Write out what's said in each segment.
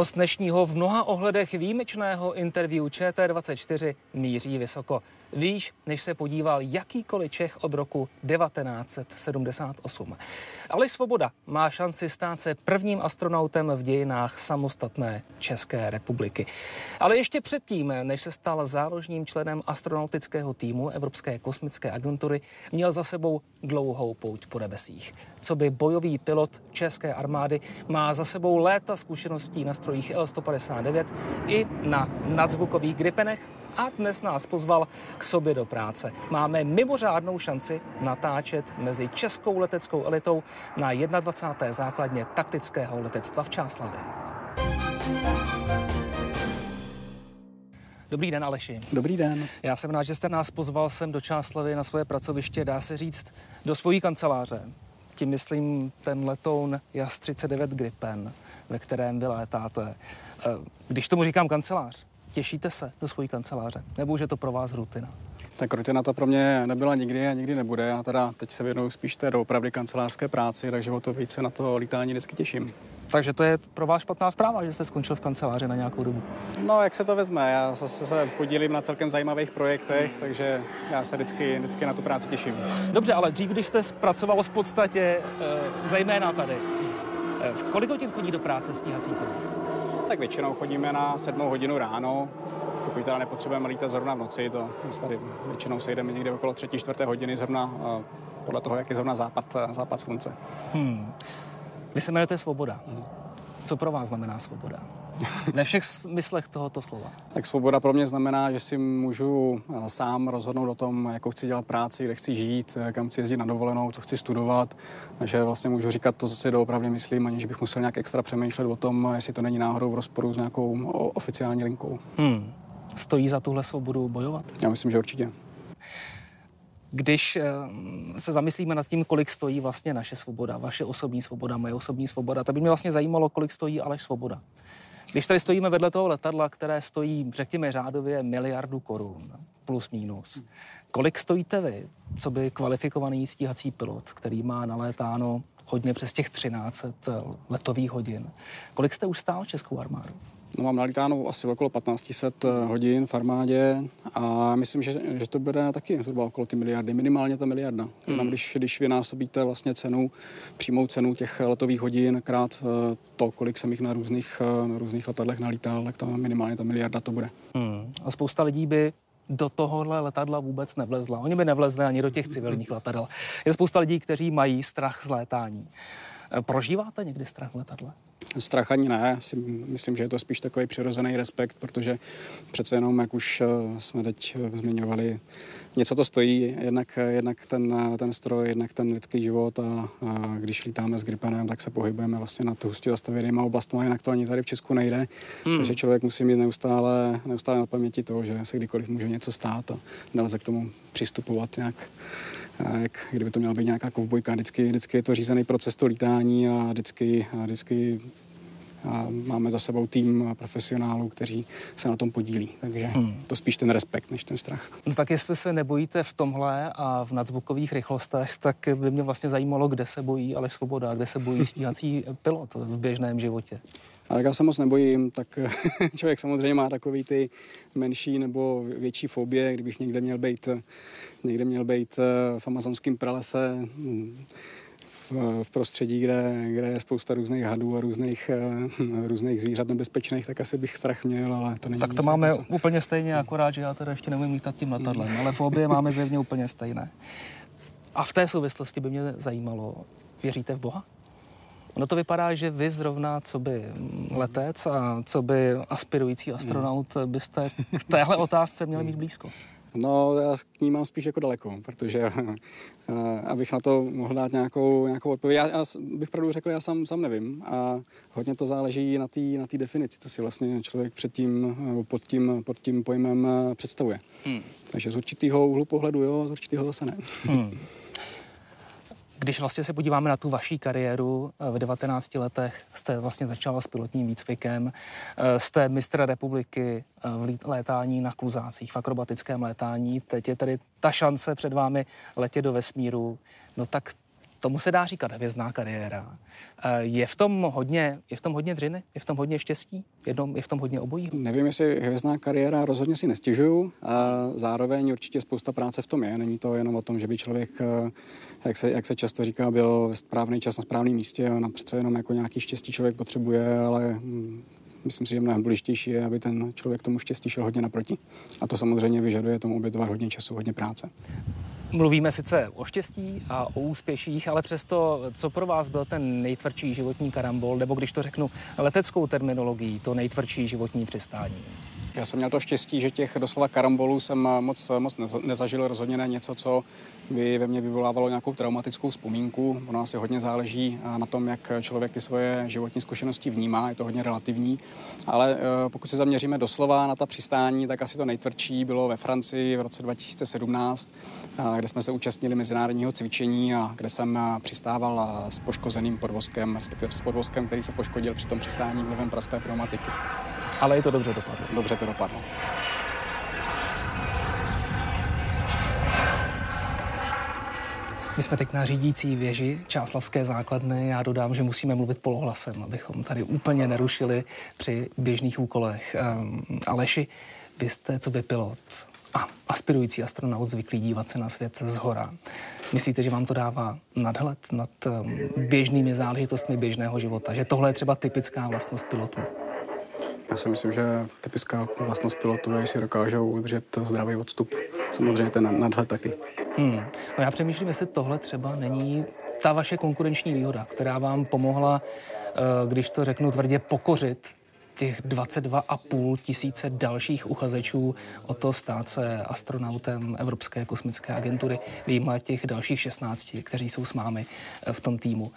Host dnešního v mnoha ohledech výjimečného interview ČT24 míří vysoko. Výš, než se podíval jakýkoliv Čech od roku 1978. Ale Svoboda má šanci stát se prvním astronautem v dějinách samostatné České republiky. Ale ještě předtím, než se stal záložním členem astronautického týmu Evropské kosmické agentury, měl za sebou dlouhou pouť po nebesích. Co by bojový pilot České armády má za sebou léta zkušeností na strojích L-159 i na nadzvukových gripenech a dnes nás pozval k sobě do práce. Máme mimořádnou šanci natáčet mezi českou leteckou elitou na 21. základně taktického letectva v Čáslavě. Dobrý den, Aleši. Dobrý den. Já jsem rád, že jste nás pozval sem do Čáslavy na svoje pracoviště, dá se říct, do svojí kanceláře. Tím myslím ten letoun JAS 39 Gripen, ve kterém vy létáte. Eh, když tomu říkám kancelář, těšíte se do svojí kanceláře? Nebo už je to pro vás rutina? Tak rutina to pro mě nebyla nikdy a nikdy nebude. Já teda teď se věnuju spíš té doopravdy kancelářské práci, takže o to více na to lítání vždycky těším. Takže to je pro vás špatná zpráva, že jste skončil v kanceláři na nějakou dobu. No, jak se to vezme? Já zase se podílím na celkem zajímavých projektech, takže já se vždycky, vždycky na tu práci těším. Dobře, ale dřív, když jste pracoval v podstatě e, zejména tady, e, v kolik hodin chodí do práce stíhací pilot? Tak většinou chodíme na sedmou hodinu ráno, pokud teda nepotřebujeme lítat zrovna v noci, to tady většinou sejdeme někde okolo třetí, čtvrté hodiny zrovna podle toho, jak je zrovna západ, západ slunce. Hmm. Vy se jmenujete Svoboda. Co pro vás znamená svoboda? Ve všech smyslech tohoto slova. Tak svoboda pro mě znamená, že si můžu sám rozhodnout o tom, jakou chci dělat práci, kde chci žít, kam chci jezdit na dovolenou, co chci studovat. Takže vlastně můžu říkat to, co si doopravdy myslím, aniž bych musel nějak extra přemýšlet o tom, jestli to není náhodou v rozporu s nějakou oficiální linkou. Hmm. Stojí za tuhle svobodu bojovat? Já myslím, že určitě. Když eh, se zamyslíme nad tím, kolik stojí vlastně naše svoboda, vaše osobní svoboda, moje osobní svoboda, to by mě vlastně zajímalo, kolik stojí Aleš Svoboda. Když tady stojíme vedle toho letadla, které stojí, řekněme, řádově miliardu korun, plus minus, kolik stojíte vy, co by kvalifikovaný stíhací pilot, který má nalétáno hodně přes těch 13 letových hodin. Kolik jste už stál Českou armádu? No, mám nalítáno asi okolo 1500 eh, hodin v armádě a myslím, že, že to bude taky zhruba okolo ty miliardy, minimálně ta miliarda. Hmm. Když, když vynásobíte vlastně cenu, přímou cenu těch letových hodin krát eh, to, kolik jsem jich na různých, eh, na různých letadlech nalítal, tak to minimálně ta miliarda to bude. Hmm. A spousta lidí by do tohohle letadla vůbec nevlezla. Oni by nevlezli ani do těch civilních letadel. Je spousta lidí, kteří mají strach z létání. Prožíváte někdy strach v letadle? Strach ani ne, si myslím, že je to spíš takový přirozený respekt, protože přece jenom, jak už eh, jsme teď eh, zmiňovali, něco to stojí, jednak, jednak ten, ten stroj, jednak ten lidský život a, a když lítáme s Gripenem, tak se pohybujeme vlastně na hustě zastavěnýma oblastmi, jinak to ani tady v Česku nejde, hmm. takže člověk musí mít neustále, neustále na paměti to, že se kdykoliv může něco stát a nelze k tomu přistupovat nějak jak kdyby to měla být nějaká kovbojka. Vždycky, vždycky je to řízený proces to lítání a vždycky, a vždycky a máme za sebou tým profesionálů, kteří se na tom podílí. Takže hmm. to spíš ten respekt, než ten strach. No tak jestli se nebojíte v tomhle a v nadzvukových rychlostech, tak by mě vlastně zajímalo, kde se bojí Aleš Svoboda, kde se bojí stíhací pilot v běžném životě. Ale já se moc nebojím, tak člověk samozřejmě má takový ty menší nebo větší fobie, kdybych někde měl být, někde měl být v amazonském pralese, v, prostředí, kde, kde je spousta různých hadů a různých, různých zvířat nebezpečných, tak asi bych strach měl, ale to není Tak to máme něco. úplně stejně, akorát, že já teda ještě nevím lítat tím letadlem, ale fobie máme zjevně úplně stejné. A v té souvislosti by mě zajímalo, věříte v Boha? Ono to vypadá, že vy zrovna, co by letec a co by aspirující astronaut, byste k téhle otázce měli mít blízko. No, já k ní mám spíš jako daleko, protože eh, abych na to mohl dát nějakou, nějakou odpověď. Já, já bych pravdu řekl, já sám, sám nevím a hodně to záleží na té na definici, co si vlastně člověk před tím, pod tím, pod tím pojmem eh, představuje. Hmm. Takže z určitého úhlu pohledu jo, z určitého zase ne. Hmm. Když vlastně se podíváme na tu vaší kariéru eh, v 19 letech, jste vlastně začala s pilotním výcvikem, eh, jste mistra republiky eh, v létání na kluzácích, v akrobatickém létání. Teď je tady ta šance před vámi letět do vesmíru. No tak tomu se dá říkat hvězdná kariéra. Eh, je v tom hodně, je v tom hodně dřiny? Je v tom hodně štěstí? Jednom, je v tom hodně obojí? Nevím, jestli hvězdná kariéra, rozhodně si nestěžuju. A zároveň určitě spousta práce v tom je. Není to jenom o tom, že by člověk, eh, jak se, jak se často říká, byl ve správný čas na správném místě. Ona přece jenom jako nějaký štěstí člověk potřebuje, ale hm, myslím si, že mnohem důležitější je, aby ten člověk tomu štěstí šel hodně naproti. A to samozřejmě vyžaduje tomu obětovat hodně času, hodně práce. Mluvíme sice o štěstí a o úspěších, ale přesto, co pro vás byl ten nejtvrdší životní karambol, nebo když to řeknu leteckou terminologií, to nejtvrdší životní přistání? Já jsem měl to štěstí, že těch doslova karambolů jsem moc, moc nezažil, rozhodně ne něco, co by ve mně vyvolávalo nějakou traumatickou vzpomínku. Ono asi hodně záleží na tom, jak člověk ty svoje životní zkušenosti vnímá, je to hodně relativní. Ale eh, pokud se zaměříme doslova na ta přistání, tak asi to nejtvrdší bylo ve Francii v roce 2017, eh, kde jsme se účastnili mezinárodního cvičení a kde jsem eh, přistával s poškozeným podvozkem, respektive s podvozkem, který se poškodil při tom přistání vlivem prasklé pneumatiky. Ale i to dobře dopadlo. Dobře to dopadlo. My jsme teď na řídící věži Čáslavské základny. Já dodám, že musíme mluvit polohlasem, abychom tady úplně nerušili při běžných úkolech. Um, Aleši, vy jste, co by pilot a aspirující astronaut, zvyklý dívat se na svět z hora. Myslíte, že vám to dává nadhled nad um, běžnými záležitostmi běžného života? Že tohle je třeba typická vlastnost pilotů? Já si myslím, že typická vlastnost pilotů je, jestli dokážou udržet zdravý odstup. Samozřejmě ten nadhled taky. Hmm. No já přemýšlím, jestli tohle třeba není ta vaše konkurenční výhoda, která vám pomohla, eh, když to řeknu tvrdě, pokořit těch 22,5 tisíce dalších uchazečů o to stát se astronautem Evropské kosmické agentury, výjima těch dalších 16, kteří jsou s mámi eh, v tom týmu.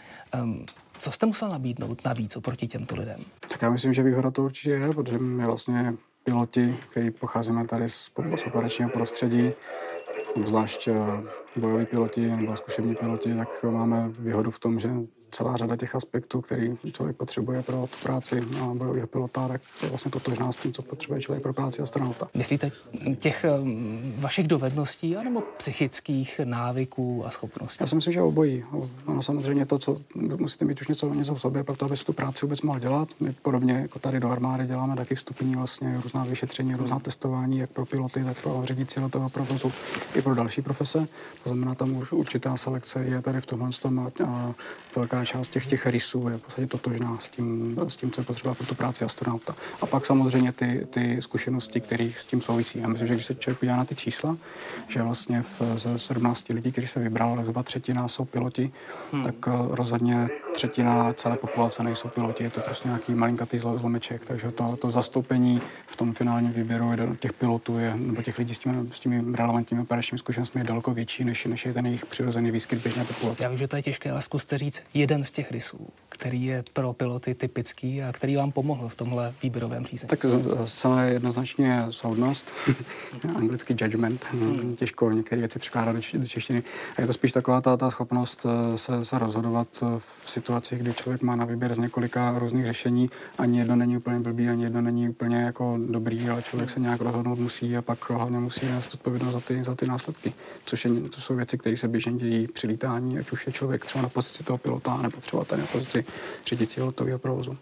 Co jste musel nabídnout navíc oproti těmto lidem? Tak já myslím, že výhoda to určitě je, protože my vlastně piloti, který pocházíme tady z, z operačního prostředí, obzvlášť eh, bojoví piloti nebo zkušební piloti, tak máme výhodu v tom, že celá řada těch aspektů, který člověk potřebuje pro tu práci bojového pilota, tak je vlastně totožná s tím, co potřebuje člověk pro práci astronauta. Myslíte těch um, vašich dovedností anebo psychických návyků a schopností? Já si myslím, že obojí. Ono samozřejmě to, co musíte mít už něco, něco v sobě, proto aby tu práci vůbec mohl dělat. My podobně jako tady do armády děláme taky vstupní vlastně různá vyšetření, různá testování, jak pro piloty, tak pro řídící letového provozu i pro další profese. To znamená, tam už určitá selekce je tady v tomhle tom a, a velká část těch, těch rysů je v podstatě totožná s tím, s tím, co je potřeba pro tu práci astronauta. A pak samozřejmě ty, ty zkušenosti, které s tím souvisí. Já myslím, že když se člověk podívá na ty čísla, že vlastně v, ze 17 lidí, kteří se vybral, zhruba třetina jsou piloti, hmm. tak eh, rozhodně třetina celé populace nejsou piloti, je to prostě nějaký malinkatý zlomeček, takže to, to zastoupení v tom finálním výběru těch pilotů je, nebo těch lidí s těmi, s těmi relevantními operačními zkušenostmi je daleko větší, než, než je ten jejich přirozený výskyt běžné populace. Já vím, že to je těžké, ale zkuste říct jeden z těch rysů, který je pro piloty typický a který vám pomohl v tomhle výběrovém řízení. Tak zcela jednoznačně soudnost, anglicky judgment, hmm. těžko některé věci překládat do češtiny. A je to spíš taková ta, ta schopnost eh, se, se rozhodovat v situacích, kdy člověk má na výběr z několika různých řešení. Ani jedno není úplně blbý, ani jedno není úplně jako dobrý, ale člověk se nějak rozhodnout musí a pak hlavně musí nést odpovědnost za ty, za ty následky. Což, je, to jsou věci, které se běžně dějí při lítání, ať už je člověk třeba na pozici toho pilota, nebo třeba tady na pozici řídícího letového provozu.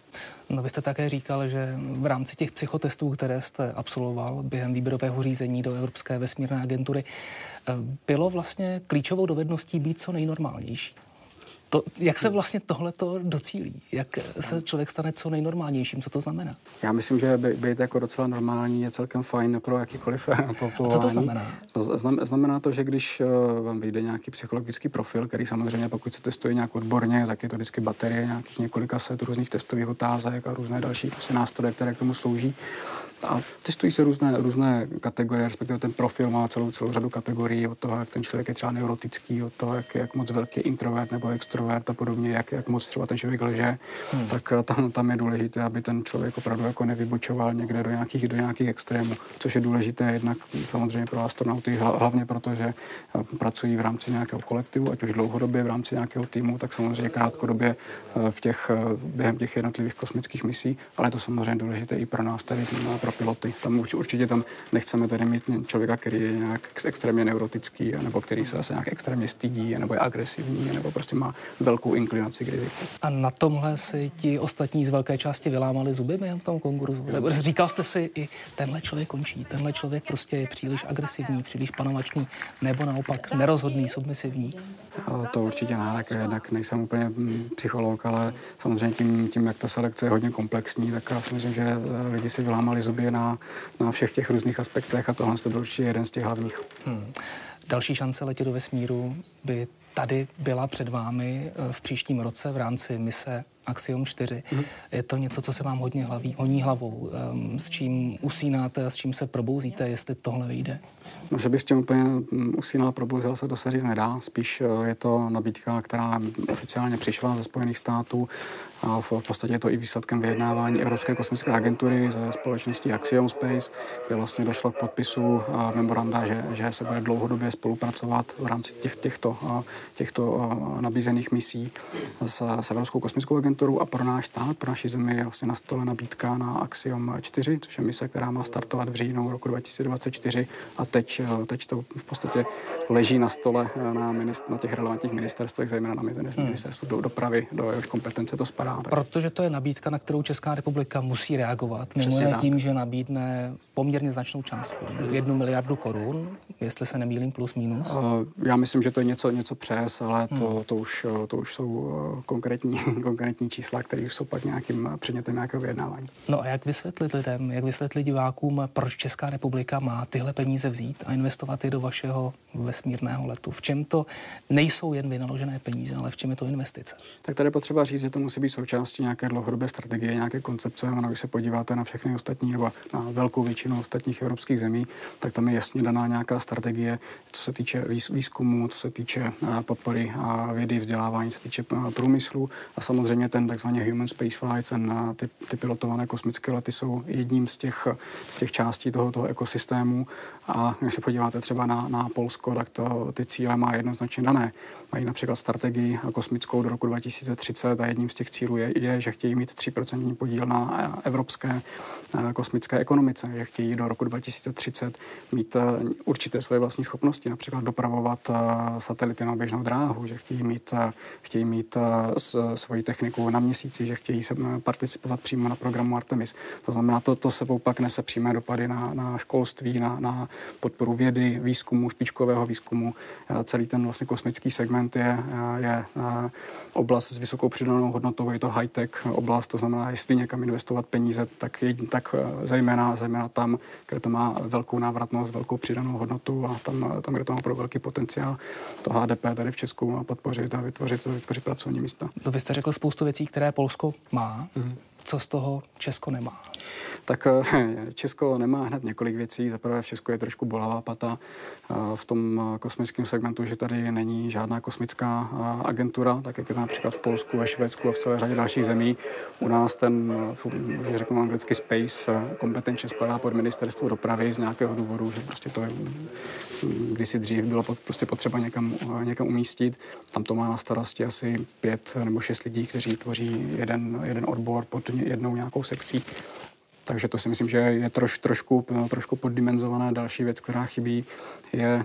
No vy jste také říkal, že v rámci těch psychotestů, které jste absolvoval během výběrového řízení do Evropské vesmírné agentury, eh, bylo vlastně klíčovou dovedností být co nejnormálnější. To, jak se vlastně tohle to docílí? Jak se člověk stane co nejnormálnějším? Co to znamená? Já myslím, že by, být jako docela normální je celkem fajn pro jakýkoliv povolání. Co to znamená? Znamená to, že když eh, vám vyjde nějaký psychologický profil, který samozřejmě pokud se testuje nějak odborně, tak je to vždycky baterie nějakých několika set různých testových otázek a různé další prostě nástroje, které k tomu slouží. A testují se různé, různé kategorie, respektive ten profil má celou, celou řadu kategorií od toho, jak ten člověk je třeba neurotický, od toho, jak, jak moc velký introvert nebo extrovert a podobně, jak, jak moc třeba ten člověk lže, hmm. tak eh, tam, tam je důležité, aby ten člověk opravdu jako nevybočoval někde do nějakých, do nějakých extrémů, což je důležité jednak samozřejmě pro astronauty, hlavně proto, že eh, pracují v rámci nějakého kolektivu, ať už dlouhodobě v rámci nějakého týmu, tak samozřejmě krátkodobě eh, v těch, během těch jednotlivých kosmických misí, ale je to samozřejmě důležité i pro nás tady, pro pro piloty. Tam určitě tam nechceme tedy mít člověka, který je nějak extrémně neurotický, nebo který se zase nějak extrémně stydí, nebo je agresivní, nebo prostě má velkou inklinaci k riziku. A na tomhle si ti ostatní z velké části vylámali zuby během tom konkurzu? Nebo říkal jste si, i tenhle člověk končí, tenhle člověk prostě je příliš agresivní, příliš panovačný, nebo naopak nerozhodný, submisivní? To určitě ne, tak jednak nejsem úplně mm, psycholog, ale samozřejmě tím, tím, jak ta selekce je hodně komplexní, tak já si myslím, že lidi si vylámali zuby na, na všech těch různých aspektech a tohle to byl určitě jeden z těch hlavních. Hmm. Další šance letět do vesmíru by tady byla před vámi eh, v příštím roce v rámci mise Axiom 4. Mm. Je to něco, co se vám hodně hlaví, honí hlavou, um, s čím usínáte a s čím se probouzíte, jestli tohle vyjde? No, že bych s tím úplně mm, usínal probouzel se to říct nedá. Spíš eh, je to nabídka, která oficiálně přišla ze Spojených států a v podstatě je to i výsledkem vyjednávání Evropské kosmické agentury ze společností Axiom Space, kde vlastně došlo k podpisu memoranda, že, že se bude dlouhodobě spolupracovat v rámci těch, těchto, těchto nabízených misí s, s Evropskou kosmickou agenturou a pro náš stát, pro naši zemi je vlastně na stole nabídka na Axiom 4, což je mise, která má startovat v říjnu roku 2024 a teď, teď to v podstatě leží na stole na, minist, na těch relevantních ministerstvech, zejména na ministerstvu do, dopravy, do jehož kompetence to spadá ráda. Protože to je nabídka, na kterou Česká republika musí reagovat. Mimo tím, že nabídne poměrně značnou částku. Jednu miliardu korun, jestli se nemýlím, plus minus. Uh, já myslím, že to je něco, něco přes, ale to, hmm. to, už, to už jsou eh, konkrétní, konkrétní čísla, které už jsou pak nějakým předmětem nějakého vyjednávání. No a jak vysvětlit lidem, jak vysvětlit divákům, proč Česká republika má tyhle peníze vzít a investovat je do vašeho vesmírného letu? V čem to nejsou jen vynaložené peníze, ale v čem je to investice? Tak tady potřeba říct, že to musí být součástí nějaké dlouhodobé strategie, nějaké koncepce. Ono, když se podíváte na všechny ostatní nebo na velkou většinu ostatních evropských zemí, tak tam je jasně daná nějaká strategie, co se týče výzkumu, co se týče podpory a vědy, vzdělávání, co se týče průmyslu a samozřejmě ten takzvaný human space flight, ten, ty, ty pilotované kosmické lety jsou jedním z těch, z těch částí toho, toho ekosystému a když se podíváte třeba na, na Polsko, tak to, ty cíle má jednoznačně dané. Mají například strategii kosmickou do roku 2030 a jedním z těch cílů je, je že chtějí mít 3% podíl na evropské eh, kosmické ekonomice, že chtějí do roku 2030 mít eh, určité svoje vlastní schopnosti, například dopravovat eh, satelity na běžnou dráhu, že chtějí mít, chtějí mít svoji techniku na měsíci, že chtějí se participovat přímo na programu Artemis. To znamená, to, to se pak nese přímé dopady na, na školství, na, na podporu vědy, výzkumu, špičkového výzkumu. Celý ten vlastně kosmický segment je, je oblast s vysokou přidanou hodnotou, je to high-tech oblast, to znamená, jestli někam investovat peníze, tak, je, tak eh, zejména, zejména tam, kde to má velkou návratnost, velkou přidanou hodnotu a tam, tam kde to má pro velký potenciál to HDP tady v Česku podpořit a vytvořit, vytvořit pracovní místa. To vy jste řekl spoustu věcí, které Polsko má. Mm-hmm. Co z toho Česko nemá? tak eh, Česko nemá hned několik věcí. Za prvé v Česku je trošku bolavá pata eh, v tom eh, kosmickém segmentu, že tady není žádná kosmická agentura, tak jak je to například v Polsku, ve Švédsku a v celé řadě dalších zemí. U nás ten, že řeknu anglicky space, kompetenčně spadá pod ministerstvo dopravy z nějakého důvodu, že prostě to je, mm, kdysi dřív bylo prostě potřeba někam, někam umístit. Tam to má na starosti asi pět nebo šest lidí, kteří tvoří jeden, jeden odbor pod jednou nějakou sekcí. Takže to si myslím, že je troš, trošku, trošku poddimenzovaná. Další věc, která chybí, je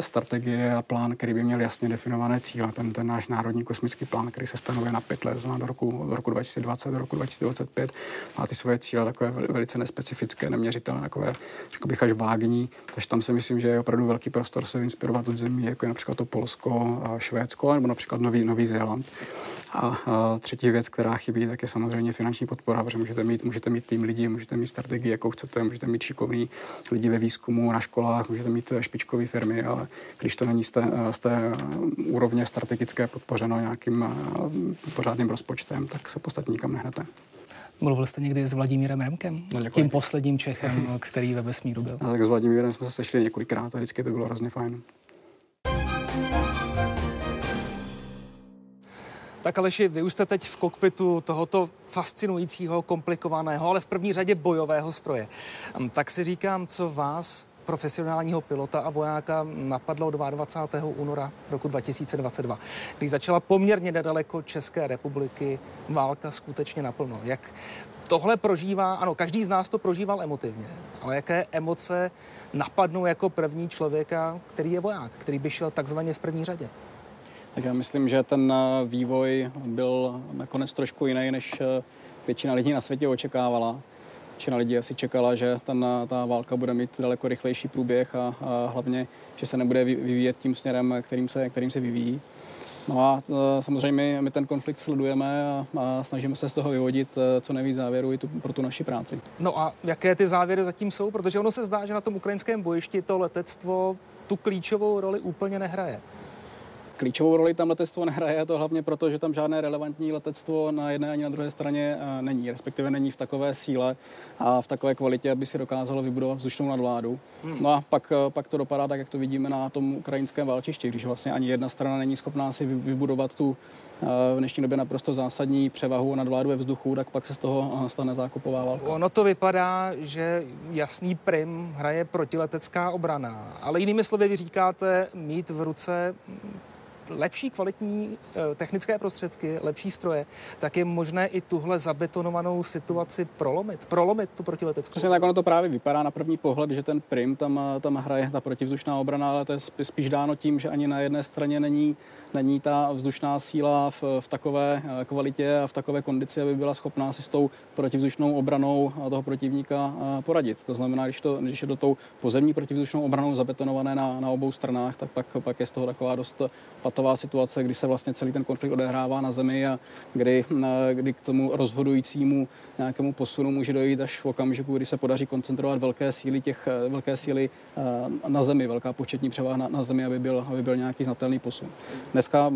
strategie a plán, který by měl jasně definované cíle. Ten, ten náš národní kosmický plán, který se stanovuje na pět let, do roku, do roku 2020, do roku 2025, má ty svoje cíle takové velice nespecifické, neměřitelné, takové, řekl bych, až vágní. Takže tam si myslím, že je opravdu velký prostor se inspirovat od zemí, jako je například to Polsko, Švédsko, nebo například Nový, Nový Zéland. A, a třetí věc, která chybí, tak je samozřejmě finanční podpora, protože můžete mít, můžete mít tým lidí, můžete mít strategii, jakou chcete, můžete mít šikovný lidi ve výzkumu, na školách, můžete mít špičkové firmy, ale když to není z té, z té úrovně strategické podpořeno nějakým pořádným rozpočtem, tak se podstatně nikam nehnete. Mluvil jste někdy s Vladimírem Remkem? No, tím posledním Čechem, který ve vesmíru byl. No, tak s Vladimírem jsme se sešli několikrát a vždycky to bylo hrozně fajn. Tak Aleši, vy už jste teď v kokpitu tohoto fascinujícího, komplikovaného, ale v první řadě bojového stroje. Tak si říkám, co vás profesionálního pilota a vojáka napadlo 22. února roku 2022, když začala poměrně nedaleko České republiky válka skutečně naplno. Jak tohle prožívá, ano, každý z nás to prožíval emotivně, ale jaké emoce napadnou jako první člověka, který je voják, který by šel takzvaně v první řadě? Tak já myslím, že ten eh, vývoj byl nakonec trošku jiný, než eh, většina lidí na světě očekávala. Většina lidí asi čekala, že ten, eh, ta válka bude mít daleko rychlejší průběh a, a hlavně, že se nebude vyvíjet tím směrem, kterým se, kterým se vyvíjí. No a samozřejmě my ten konflikt sledujeme a, a snažíme se z toho vyvodit co nejvíc závěrů i tu, pro tu naši práci. No a jaké ty závěry zatím jsou? Protože ono se zdá, že na tom ukrajinském bojišti to letectvo tu klíčovou roli úplně nehraje. Klíčovou roli tam letectvo nehraje, to hlavně proto, že tam žádné relevantní letectvo na jedné ani na druhé straně eh, není, respektive není v takové síle a v takové kvalitě, aby si dokázalo vybudovat vzdušnou nadvládu. Hmm. No a pak, eh, pak to dopadá tak, jak to vidíme na tom ukrajinském válčišti, když vlastně ani jedna strana není schopná si vybudovat tu eh, v dnešní době naprosto zásadní převahu nadvládu ve vzduchu, tak pak se z toho stane zákupová válka. Ono to vypadá, že jasný prim hraje protiletecká obrana, ale jinými slovy vy říkáte mít v ruce lepší kvalitní eh, technické prostředky, lepší stroje, tak je možné i tuhle zabetonovanou situaci prolomit, prolomit tu protileteckou. Přesně tak ono to právě vypadá na první pohled, že ten prim tam, eh, tam hraje ta protivzdušná obrana, ale to je spíš dáno tím, že ani na jedné straně není, není ta vzdušná síla v, v takové eh, kvalitě a v takové kondici, aby byla schopná si s tou protivzdušnou obranou toho protivníka poradit. To znamená, když, to, když je do tou pozemní protivzdušnou obranou zabetonované na, na obou stranách, tak pak, pak je z toho taková dost patová situace, kdy se vlastně celý ten konflikt odehrává na zemi a kdy, kdy k tomu rozhodujícímu nějakému posunu může dojít až v okamžiku, kdy se podaří koncentrovat velké síly těch velké síly na zemi, velká početní převaha na, na zemi, aby byl, aby byl nějaký znatelný posun. Dneska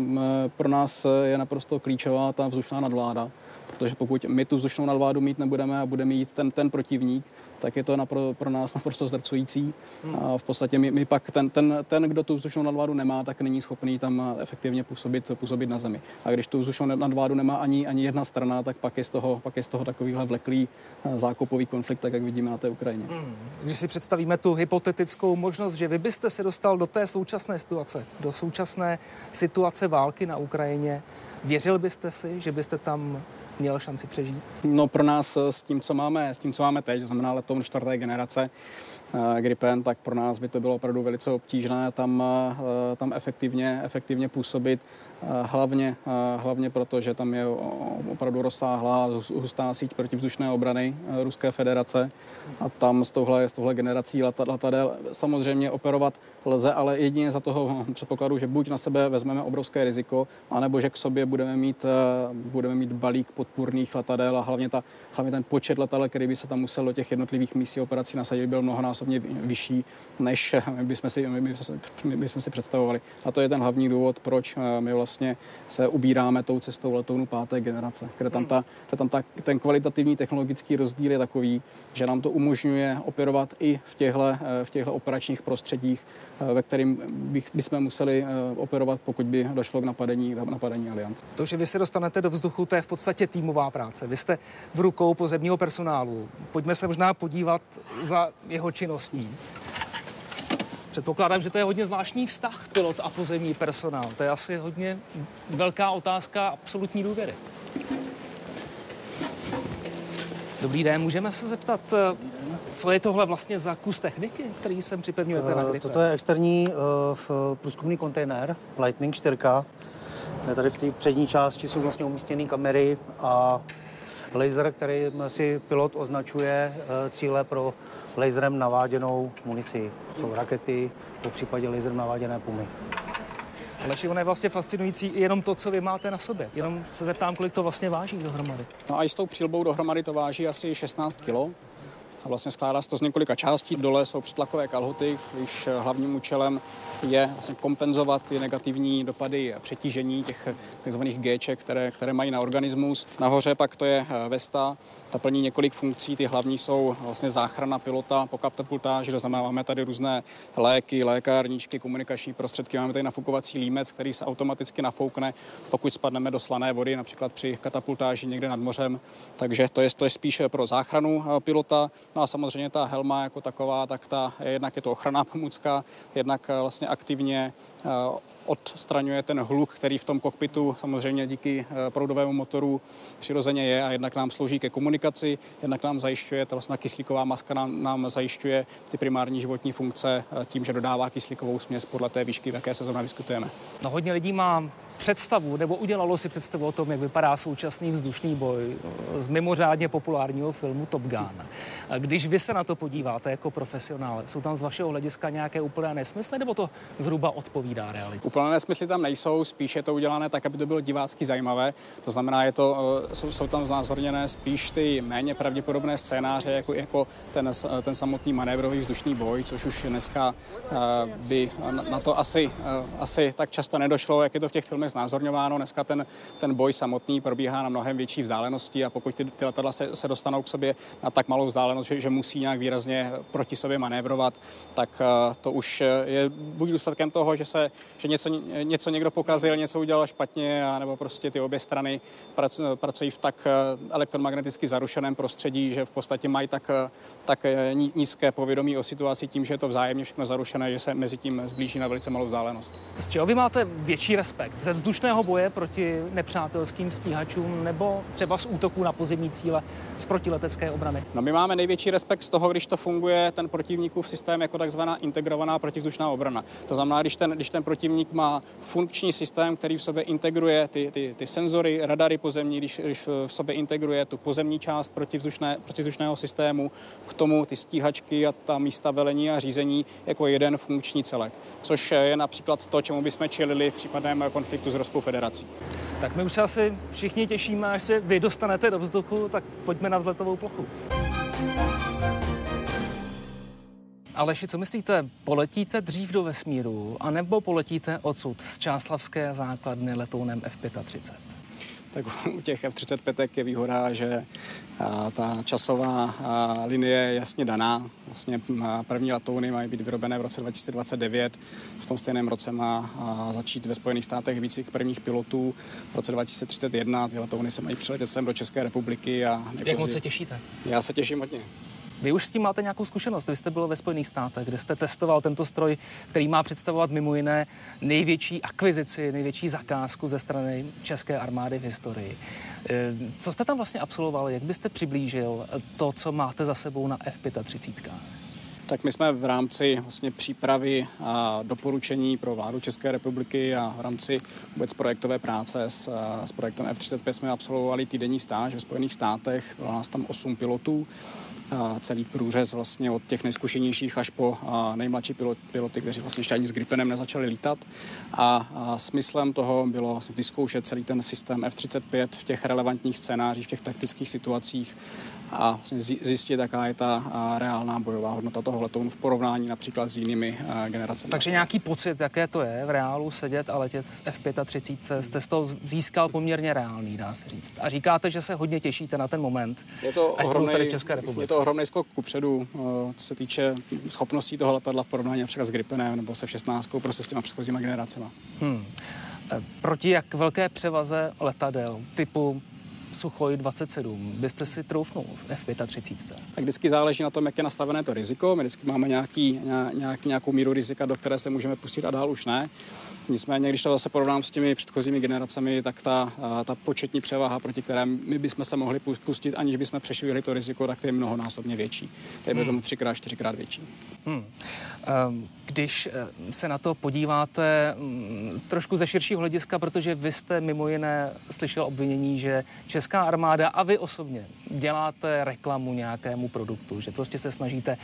pro nás je naprosto klíčová ta vzdušná nadvláda, protože pokud my tu vzdušnou nadvládu mít nebudeme a bude mít ten, ten protivník, tak je to napro, pro nás naprosto zdrcující. Hmm. A v podstatě my, my pak ten, ten, ten, kdo tu vzdušnou nadvládu nemá, tak není schopný tam efektivně působit, působit na zemi. A když tu vzdušnou nadvládu nemá ani, ani jedna strana, tak pak je z toho, pak je z toho takovýhle vleklý eh, zákopový konflikt, tak jak vidíme na té Ukrajině. Hmm. Když si představíme tu hypotetickou možnost, že vy byste se dostal do té současné situace, do současné situace války na Ukrajině, věřil byste si, že byste tam měl šanci přežít? No pro nás eh, s tím, co máme, s tím, co máme teď, to znamená letoun čtvrté generace uh, Gripen, tak pro nás by to bylo opravdu velice obtížné tam, uh, tam efektivně, efektivně působit. Hlavně, hlavně proto, že tam je opravdu rozsáhlá hustá síť protivzdušné obrany Ruské federace a tam z tohle, z tohle generací letadel samozřejmě operovat lze, ale jedině za toho předpokladu, že buď na sebe vezmeme obrovské riziko, anebo že k sobě budeme mít, budeme mít balík podpůrných letadel a hlavně, ta, hlavně ten počet letadel, který by se tam musel do těch jednotlivých misí operací nasadit, byl mnohonásobně vyšší, než my bychom si, my bychom si představovali. A to je ten hlavní důvod, proč my vlastně vlastně se ubíráme tou cestou letounu páté generace, kde tam, ta, kde tam ta, ten kvalitativní technologický rozdíl je takový, že nám to umožňuje operovat i v těchto, v těchto operačních prostředích, ve kterým bych, bychom museli eh, operovat, pokud by došlo k napadení, napadení aliance. To, že vy se dostanete do vzduchu, to je v podstatě týmová práce. Vy jste v rukou pozemního personálu. Pojďme se možná podívat za jeho činností. Předpokládám, že to je hodně zvláštní vztah pilot a pozemní personál. To je asi hodně velká otázka absolutní důvěry. Dobrý den, můžeme se zeptat, eh, co je tohle vlastně za kus techniky, který sem připevňujete na eh, gripe? Toto je externí uh, průzkumný kontejner Lightning 4. Tady v té přední části jsou vlastně umístěny kamery a laser, který si pilot označuje cíle pro laserem naváděnou munici. Jsou rakety, po případě laserem naváděné pumy. Ale ono je vlastně fascinující jenom to, co vy máte na sobě. Jenom se zeptám, kolik to vlastně váží dohromady. No a i s tou přilbou dohromady to váží asi 16 kg. Vlastně skládá se to z několika částí. Dole jsou přitlakové kalhoty, když hlavním účelem je vlastně kompenzovat ty negativní dopady přetížení těch tzv. G, které, které mají na organismus. Nahoře pak to je eh, Vesta, ta plní několik funkcí, ty hlavní jsou vlastně záchrana pilota po katapultáži, to znamená, máme tady různé léky, lékárničky, komunikační prostředky, máme tady nafukovací límec, který se automaticky nafoukne, pokud spadneme do slané vody, například při katapultáži někde nad mořem. Takže to je, to je spíš pro záchranu eh, pilota. No a samozřejmě ta helma jako taková, tak ta jednak je to ochranná pomůcka, jednak vlastně aktivně odstraňuje ten hluk, který v tom kokpitu samozřejmě díky proudovému motoru přirozeně je a jednak nám slouží ke komunikaci, jednak nám zajišťuje, ta vlastně kyslíková maska nám, nám zajišťuje ty primární životní funkce tím, že dodává kyslíkovou směs podle té výšky, v jaké se zrovna diskutujeme. No hodně lidí má představu, nebo udělalo si představu o tom, jak vypadá současný vzdušný boj z mimořádně populárního filmu Top Gun. Když vy se na to podíváte jako profesionál, jsou tam z vašeho hlediska nějaké úplné nesmysly, nebo to zhruba odpovídá realitě? Úplné nesmysly tam nejsou, spíš je to udělané tak, aby to bylo divácky zajímavé. To znamená, je to, eh, jsou, jsou tam znázorněné spíš ty méně pravděpodobné scénáře, jako, jako ten, ten samotný manévrový vzdušný boj, což už dneska uh, by na, to asi, asi tak často nedošlo, jak je to v těch filmech znázorňováno. Dneska ten, ten boj samotný probíhá na mnohem větší vzdálenosti a pokud ty, ty letadla se, se dostanou k sobě na tak malou vzdálenost, že, že musí nějak výrazně proti sobě manévrovat, tak uh, to už je buď důsledkem toho, že, se, že něco, něco někdo pokazil, něco udělal špatně, nebo prostě ty obě strany pracují v tak elektromagneticky zarušeném prostředí, že v podstatě mají tak, tak nízké povědomí o situaci tím, že je to vzájemně všechno zarušené, že se mezi tím zblíží na velice malou vzdálenost. Z čeho vy máte větší respekt? Ze vzdušného boje proti nepřátelským stíhačům nebo třeba z útoků na pozemní cíle z protiletecké obrany? No my máme největší respekt z toho, když to funguje ten protivníkův systém jako takzvaná integrovaná protivzdušná obrana. To znamená, když ten, když ten protivník má funkční systém, který v sobě integruje ty, ty, ty senzory, radary pozemní, když, když v sobě integruje tu pozemní část protivzdušné, protivzdušného systému, k tomu ty stíhačky a ta místa velení a řízení jako jeden funkční celek, což je například to, čemu bychom čelili v případném konfliktu s Ruskou federací. Tak my už se asi všichni těšíme, až se vy dostanete do vzduchu, tak pojďme na vzletovou plochu. Aleši, co myslíte, poletíte dřív do vesmíru, anebo poletíte odsud z Čáslavské základny letounem F-35? Tak u těch F-35 je výhoda, že ta časová linie je jasně daná. Vlastně první letouny mají být vyrobené v roce 2029. V tom stejném roce má začít ve Spojených státech víc prvních pilotů. V roce 2031 ty letouny se mají přiletět sem do České republiky. A Jak moc se těšíte? Já se těším hodně. Vy už s tím máte nějakou zkušenost. Vy jste byl ve Spojených státech, kde jste testoval tento stroj, který má představovat mimo jiné největší akvizici, největší zakázku ze strany české armády v historii. Eh, co jste tam vlastně absolvoval? Jak byste přiblížil to, co máte za sebou na F-35? Tak my jsme v rámci vlastně přípravy a doporučení pro vládu České republiky a v rámci vůbec projektové práce s, s projektem F-35 jsme absolvovali týdenní stáž ve Spojených státech. Bylo nás tam 8 pilotů celý průřez vlastně od těch nejzkušenějších až po nejmladší pilot, piloty, kteří vlastně ještě ani s Gripenem nezačali lítat. A, a smyslem toho bylo vlastně vyzkoušet celý ten systém F-35 v těch relevantních scénářích, v těch taktických situacích a vlastně zjistit, jaká je ta reálná bojová hodnota toho letounu v porovnání například s jinými generacemi. Takže nějaký pocit, jaké to je v reálu sedět a letět v F-35, jste z toho získal poměrně reálný, dá se říct. A říkáte, že se hodně těšíte na ten moment, je to až ohromnej, tady v České republice. Je to ohromný skok kupředu, co se týče schopností toho letadla v porovnání například s Gripenem nebo se 16 prostě s těma předchozíma generacemi. Hmm. E, proti jak velké převaze letadel typu Suchoj 27 byste si troufnul v F35? Tak vždycky záleží na tom, jak je nastavené to riziko. My vždycky máme nějaký, nějak, nějakou míru rizika, do které se můžeme pustit a dál už ne. Nicméně, když to zase porovnám s těmi předchozími generacemi, tak ta, ta početní převaha, proti které my bychom se mohli pustit, aniž bychom přešvihli to riziko, tak to je mnohonásobně větší. Dejme hmm. tomu třikrát, čtyřikrát větší. Hmm. Um, když eh, se na to podíváte mm, trošku ze širšího hlediska, protože vy jste mimo jiné slyšel obvinění, že česká armáda a vy osobně děláte reklamu nějakému produktu, že prostě se snažíte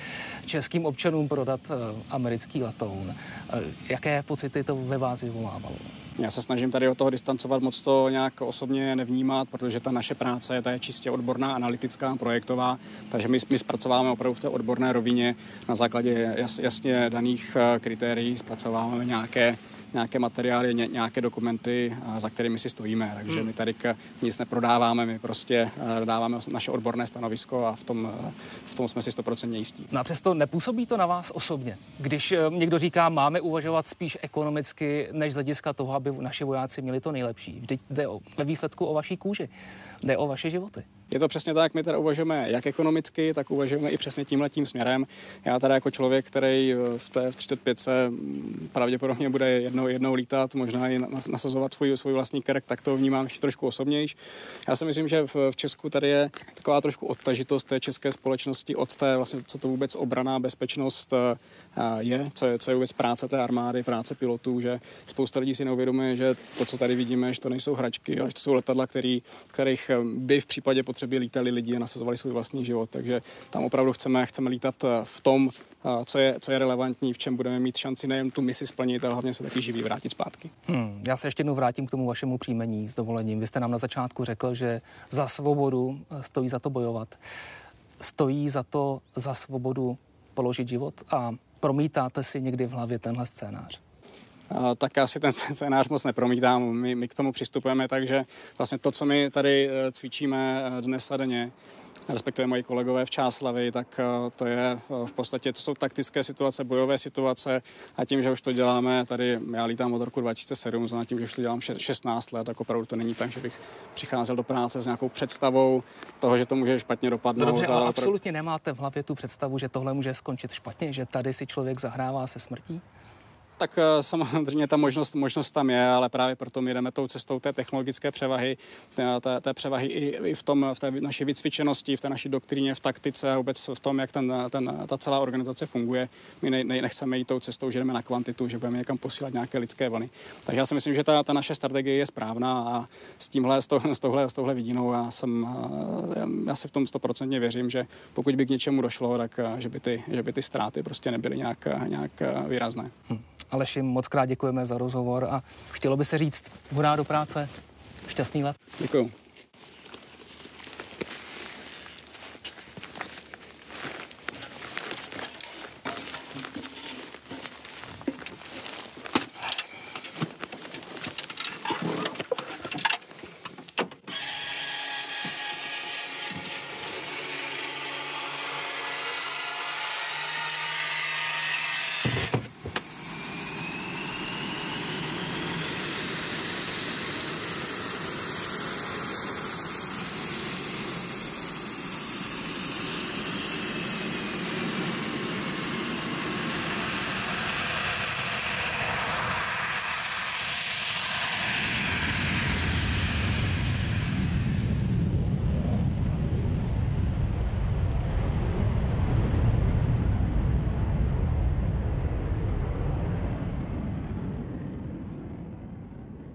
českým občanům prodat eh, americký letoun. Eh, jaké pocity to ve vás vyvolávalo? Já se snažím tady od toho distancovat, moc to nějak osobně nevnímat, protože ta naše práce je, ta je čistě odborná, analytická, projektová, takže my, my zpracováváme opravdu v té odborné rovině na základě jas, jasně daných eh, kritérií, zpracováváme nějaké nějaké materiály, ně, nějaké dokumenty, za kterými si stojíme. Takže hmm. my tady nic neprodáváme, my prostě dáváme naše odborné stanovisko a v tom, v tom jsme si stoprocentně jistí. No a přesto nepůsobí to na vás osobně? Když e, někdo říká, máme uvažovat spíš ekonomicky, než z hlediska toho, aby naši vojáci měli to nejlepší. Vždyť jde o, ve výsledku o vaší kůži, jde o vaše životy. Je to přesně tak, my teda uvažujeme jak ekonomicky, tak uvažujeme i přesně tím směrem. Já teda jako člověk, který v té v 35 se pravděpodobně bude jednou, jednou lítat, možná i nasazovat svůj, svůj vlastní kerek, tak to vnímám ještě trošku osobnější. Já si myslím, že v, v Česku tady je taková trošku odtažitost té české společnosti od té, vlastně, co to vůbec obraná bezpečnost eh, je, co je, co je vůbec práce té armády, práce pilotů, že spousta lidí si neuvědomuje, že to, co tady vidíme, že to nejsou hračky, ale že to jsou letadla, který, kterých eh, by v případě potřeby lítali lidi a nasazovali svůj vlastní život. Takže tam opravdu chceme, chceme lítat eh, v tom, co je, co je relevantní, v čem budeme mít šanci nejen tu misi splnit, ale hlavně se taky živý vrátit zpátky. Hmm, já se ještě jednou vrátím k tomu vašemu příjmení s dovolením. Vy jste nám na začátku řekl, že za svobodu eh, stojí za to bojovat. Stojí za to za svobodu položit život a promítáte si někdy v hlavě tenhle scénář? tak já si ten scénář moc nepromítám. My, my k tomu přistupujeme tak, že vlastně to, co my tady eh, cvičíme eh, dnes a denně, respektive moji kolegové v Čáslavi, tak eh, to je eh, v podstatě, to jsou taktické situace, bojové situace a tím, že už to děláme, tady já lítám od roku 2007, znamená tím, že už to dělám 16 let, tak opravdu to není tak, že bych přicházel do práce s nějakou představou toho, že to může špatně dopadnout. No dobře, ale opravdu... absolutně nemáte v hlavě tu představu, že tohle může skončit špatně, že tady si člověk zahrává se smrtí? Tak eh, samozřejmě ta možnost, možnost tam je, ale právě proto my jdeme tou cestou té technologické převahy, té, té převahy i, i v, tom, v té naší vycvičenosti, v té naší doktríně, v taktice a vůbec v tom, jak ten, ten, ta celá organizace funguje. My ne, ne, nechceme jít tou cestou, že jdeme na kvantitu, že budeme někam posílat nějaké lidské vlny. Takže já si myslím, že ta, ta naše strategie je správná a s tímhle, s, tohle, s, touhle, s touhle vidinou já, jsem, eh, já si v tom stoprocentně věřím, že pokud by k něčemu došlo, tak eh, že by ty, že by ty ztráty prostě nebyly nějak, nějak výrazné. Hmm. Aleši, moc krát děkujeme za rozhovor a chtělo by se říct, hurá do práce, šťastný let. Děkuji.